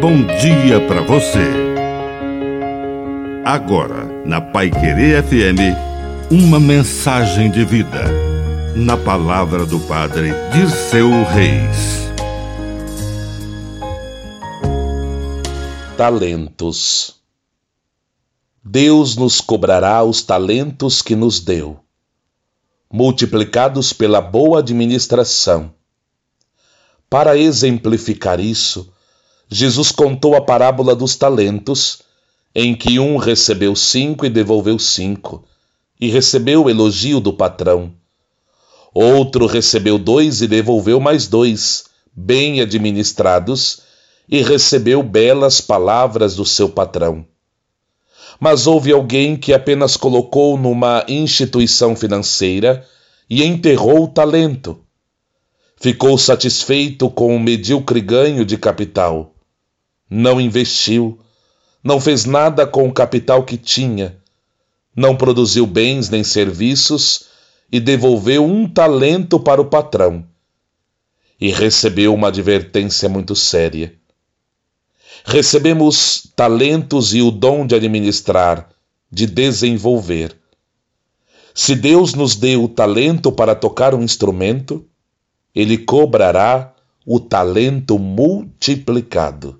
bom dia para você. Agora, na Pai Querer FM, uma mensagem de vida. Na palavra do Padre Dirceu Reis. Talentos. Deus nos cobrará os talentos que nos deu, multiplicados pela boa administração. Para exemplificar isso, Jesus contou a parábola dos talentos, em que um recebeu cinco e devolveu cinco, e recebeu o elogio do patrão. Outro recebeu dois e devolveu mais dois, bem administrados, e recebeu belas palavras do seu patrão. Mas houve alguém que apenas colocou numa instituição financeira e enterrou o talento. Ficou satisfeito com o medíocre ganho de capital não investiu, não fez nada com o capital que tinha, não produziu bens nem serviços e devolveu um talento para o patrão. E recebeu uma advertência muito séria. Recebemos talentos e o dom de administrar, de desenvolver. Se Deus nos deu o talento para tocar um instrumento, Ele cobrará o talento multiplicado.